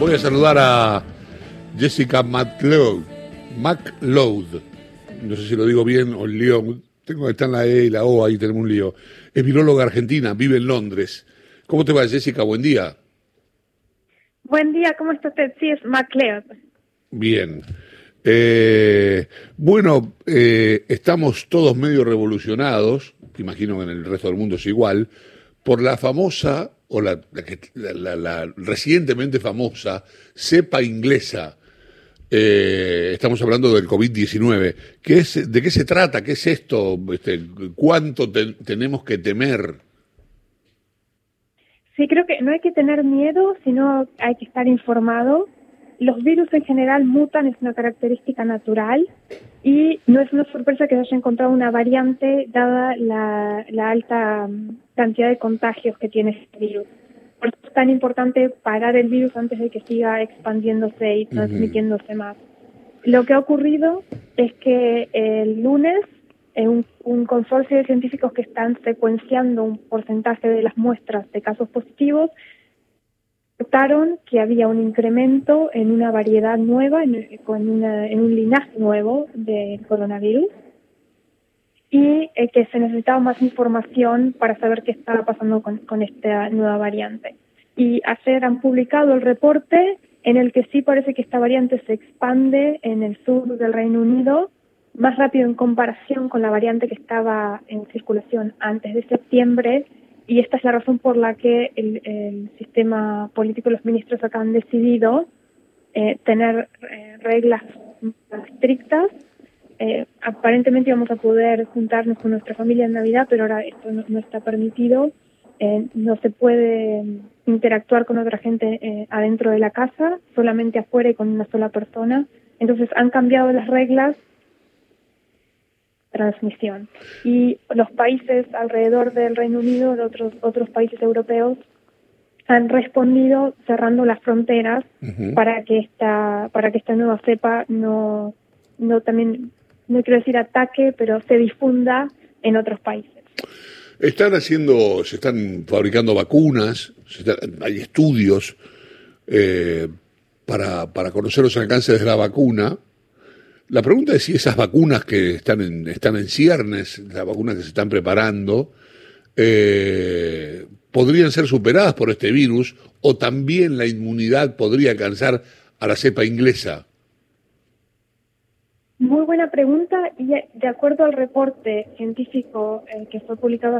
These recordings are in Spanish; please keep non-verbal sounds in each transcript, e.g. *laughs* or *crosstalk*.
Voy a saludar a Jessica McLeod. McLeod. No sé si lo digo bien o León. Tengo que estar en la E y la O, ahí tenemos un lío. Es viróloga argentina, vive en Londres. ¿Cómo te va, Jessica? Buen día. Buen día, ¿cómo está usted? Sí, es McLeod. Bien. Eh, bueno, eh, estamos todos medio revolucionados, imagino que en el resto del mundo es igual, por la famosa, o la, la, recientemente famosa cepa inglesa. Eh, estamos hablando del COVID-19. es, ¿De qué se trata? ¿Qué es esto? Este, ¿Cuánto tenemos que temer? Sí, creo que no hay que tener miedo, sino hay que estar informado los virus en general mutan, es una característica natural y no es una sorpresa que se haya encontrado una variante dada la, alta mm, cantidad de contagios que tiene este virus. Por eso es tan importante parar el virus antes de que siga expandiéndose y transmitiéndose más. Lo que ha ocurrido es que el lunes eh, un, un, consorcio de científicos que están secuenciando un porcentaje de las muestras de casos positivos notaron que había un incremento en una variedad nueva, en, en un linaje nuevo del coronavirus y eh, que se necesitaba más información para saber qué estaba pasando con, con esta nueva variante. Y ayer han publicado el reporte en el que sí parece que esta variante se expande en el sur del Reino Unido más rápido en comparación con la variante que estaba en circulación antes de septiembre y esta es la razón por la que el, sistema político los ministros acá han decidido eh, tener eh, reglas más estrictas. Eh, aparentemente íbamos a poder juntarnos con nuestra familia en Navidad, pero ahora esto no, está permitido. no se puede interactuar con otra gente adentro de la casa, solamente afuera y con una sola persona. Entonces han cambiado las reglas transmisión. Y los países alrededor del Reino Unido, de otros, otros países europeos, han respondido cerrando las fronteras para que esta para que esta nueva cepa no no también no quiero decir ataque pero se difunda en otros países. Están haciendo se están fabricando vacunas hay estudios eh, para para conocer los alcances de la vacuna la pregunta es si esas vacunas que están en, están en ciernes, las vacunas que se están preparando, eh, podrían ser superadas por este virus o también la inmunidad podría alcanzar a la cepa inglesa. Muy buena pregunta y de acuerdo al reporte científico eh, que fue publicado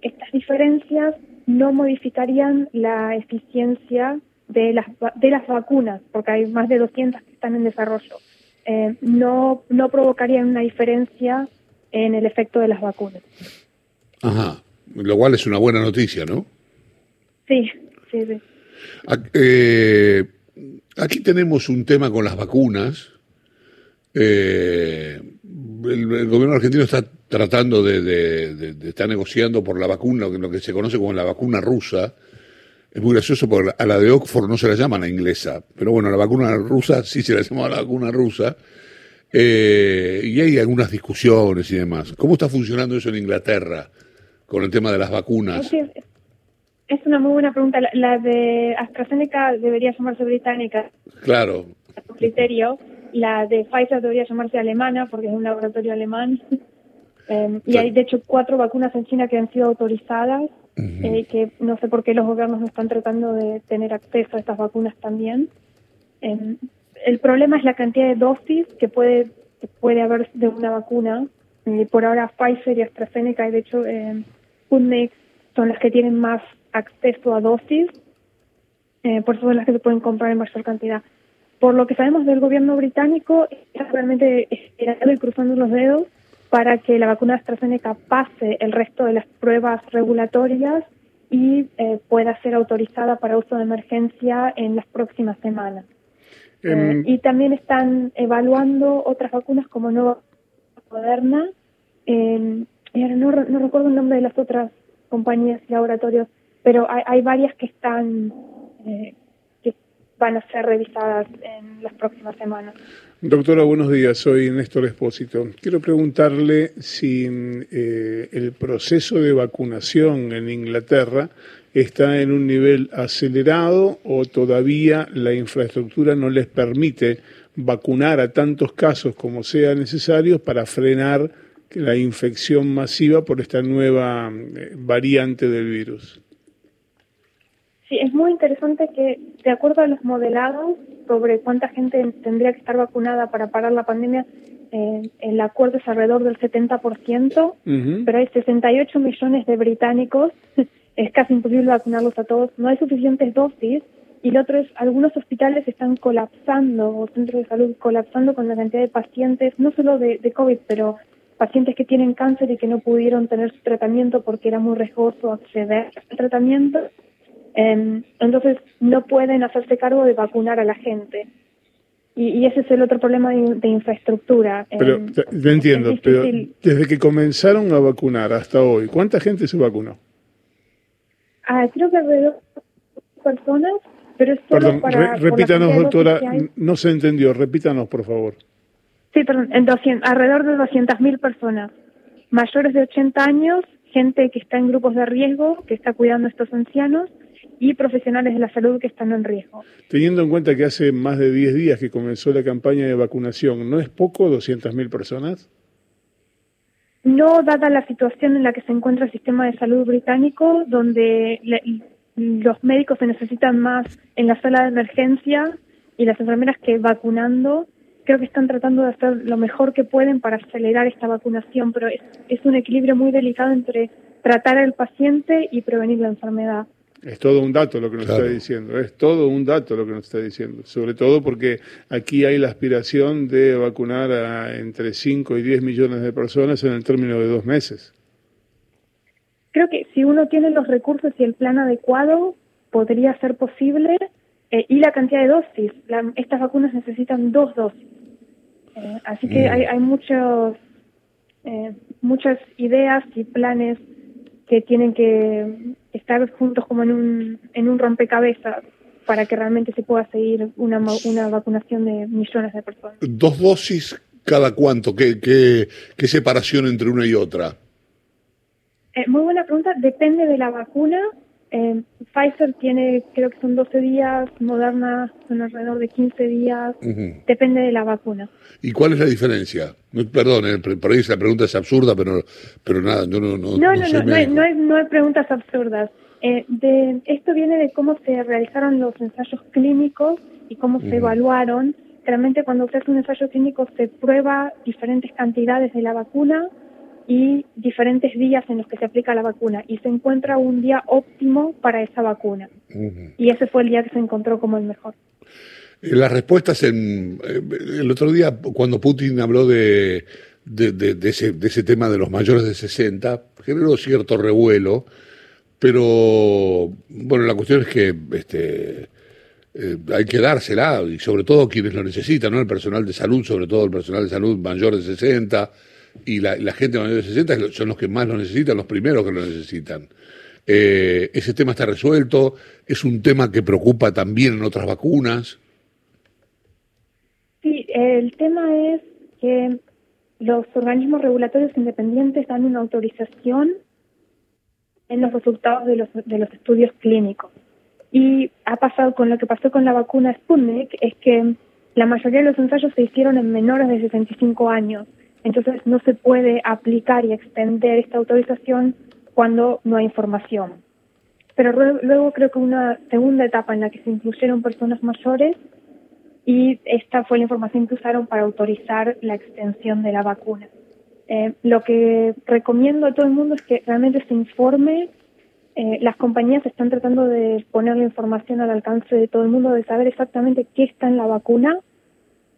estas diferencias no modificarían la eficiencia de las, de las vacunas, porque hay más de 200 que están en desarrollo. Eh, no, no provocarían una diferencia en el efecto de las vacunas. Ajá, lo cual es una buena noticia, ¿no? Sí, sí, sí. Eh, aquí tenemos un tema con las vacunas. Eh, el, gobierno argentino está tratando de, de, de, estar negociando por la vacuna, lo que se conoce como la vacuna rusa, es muy gracioso porque a la de Oxford no se la llama la inglesa, pero bueno, la vacuna rusa sí se la llama la vacuna rusa. Eh, y hay algunas discusiones y demás. ¿Cómo está funcionando eso en Inglaterra con el tema de las vacunas? Es, una muy buena pregunta. La, de AstraZeneca debería llamarse británica. Claro. A criterio. La de Pfizer debería llamarse alemana porque es un laboratorio alemán. Eh, y hay, de hecho, cuatro vacunas en China que han sido autorizadas eh, que no sé por qué los gobiernos no están tratando de tener acceso a estas vacunas también. Em, el problema es la cantidad de dosis que puede, puede haber de una vacuna. Por ahora Pfizer y AstraZeneca, y de hecho eh, Sputnik son las que tienen más acceso a dosis, eh, por eso son las que se pueden comprar en mayor cantidad. Por lo que sabemos del gobierno británico, está realmente esperando y cruzando los dedos para que la vacuna AstraZeneca pase el resto de las pruebas regulatorias y eh, pueda ser autorizada para uso de emergencia en las próximas semanas. Em, eh, y también están evaluando otras vacunas como Nueva Moderna. Eh, no, no, recuerdo el nombre de las otras compañías y laboratorios, pero hay, hay varias que están eh, van a ser revisadas en las próximas semanas. Doctora, buenos días. Soy Néstor Espósito. Quiero preguntarle si eh, el proceso de vacunación en Inglaterra está en un nivel acelerado o todavía la infraestructura no les permite vacunar a tantos casos como sea necesario para frenar la infección masiva por esta nueva eh, variante del virus. Sí, es muy interesante que, de acuerdo a los modelados sobre cuánta gente tendría que estar vacunada para parar la pandemia, eh, el acuerdo es alrededor del 70%, pero hay 68 millones de británicos, *laughs* es casi imposible vacunarlos a todos, no hay suficientes dosis, y lo otro es, algunos hospitales están colapsando, o centros de salud colapsando con la cantidad de pacientes, no solo de, de COVID, pero pacientes que tienen cáncer y que no pudieron tener su tratamiento porque era muy riesgoso acceder al tratamiento entonces no pueden hacerse cargo de vacunar a la gente. Y, ese es el otro problema de, infraestructura. Pero em, te, entiendo, pero desde que comenzaron a vacunar hasta hoy, ¿cuánta gente se vacunó? Ah, creo que alrededor de personas, pero es Perdón, repítanos, doctora, no se entendió, repítanos, por favor. Sí, perdón, en 200, alrededor de 200.000 personas, mayores de 80 años, gente que está en grupos de riesgo, que está cuidando a estos ancianos, y profesionales de la salud que están en riesgo. Teniendo en cuenta que hace más de 10 días que comenzó la campaña de vacunación, ¿no es poco 200.000 personas? No, dada la situación en la que se encuentra el sistema de salud británico, donde los médicos se necesitan más en la sala de emergencia y las enfermeras que vacunando, creo que están tratando de hacer lo mejor que pueden para acelerar esta vacunación, pero es, es un equilibrio muy delicado entre tratar al paciente y prevenir la enfermedad. Es todo un dato lo que nos está diciendo, es todo un dato lo que nos está diciendo, sobre todo porque aquí hay la aspiración de vacunar a entre 5 y 10 millones de personas en el término de dos meses. Creo que si uno tiene los recursos y el plan adecuado, podría ser posible, eh, y la cantidad de dosis. estas vacunas necesitan dos dosis. Eh, así que mm. hay, hay muchos, eh, muchas ideas y planes que tienen que estar juntos como en un, en un rompecabezas para que realmente se pueda seguir una, una vacunación de millones de personas. ¿Dos dosis cada cuánto? ¿Qué, qué, qué separación entre una y otra? Eh, muy buena pregunta. Depende de la vacuna. Eh, Pfizer tiene, creo que son 12 días, Moderna son alrededor de 15 días, depende de la vacuna. ¿Y cuál es la diferencia? perdón, eh, por ahí esa pregunta es absurda, pero, pero nada, yo no... No, no, no, no, hay, no, hay, preguntas absurdas. Eh, de, esto viene de cómo se realizaron los ensayos clínicos y cómo se evaluaron. Realmente cuando se hace un ensayo clínico se prueba diferentes cantidades de la vacuna y diferentes días en los que se aplica la vacuna y se encuentra un día óptimo para esa vacuna. Y ese fue el día que se encontró como el mejor. Eh, las respuestas en eh, el otro día cuando Putin habló de, de, ese, de ese tema de los mayores de 60 generó cierto revuelo, pero bueno, la cuestión es que este, eh, hay que dársela y sobre todo quienes lo necesitan, ¿no? El personal de salud, sobre todo el personal de salud mayor de 60 y la, gente de 60 son los que más lo necesitan, los primeros que lo necesitan. Eh, ese tema está resuelto, es un tema que preocupa también en otras vacunas. Sí, el tema es que los organismos regulatorios independientes dan una autorización en los resultados de los, de los estudios clínicos. Y ha pasado con lo que pasó con la vacuna Sputnik, es que la mayoría de los ensayos se hicieron en menores de 65 años. Entonces no se puede aplicar y extender esta autorización cuando no hay información. Pero luego creo que una segunda etapa en la que se incluyeron personas mayores y esta fue la información que usaron para autorizar la extensión de la vacuna. Eh, lo que recomiendo a todo el mundo es que realmente se informe. Eh, las compañías están tratando de poner la información al alcance de todo el mundo, de saber exactamente qué está en la vacuna,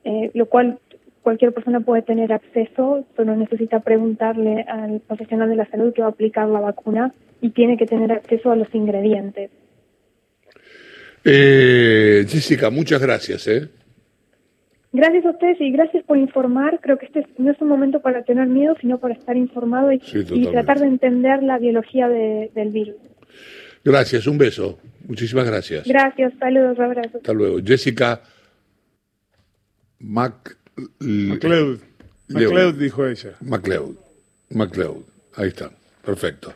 eh, lo cual cualquier persona puede tener acceso, solo necesita preguntarle al profesional de la salud que va a aplicar la vacuna y tiene que tener acceso a los ingredientes. Eh, Jessica, muchas gracias. ¿eh? Gracias a ustedes y gracias por informar. Creo que este no es un momento para tener miedo, sino para estar informado y, tratar de entender la biología del virus. Gracias, un beso. Muchísimas gracias. Gracias, saludos, abrazos. Hasta luego. Jessica Mac MacLeod. MacLeod dijo ella. MacLeod. MacLeod. Ahí está. Perfecto.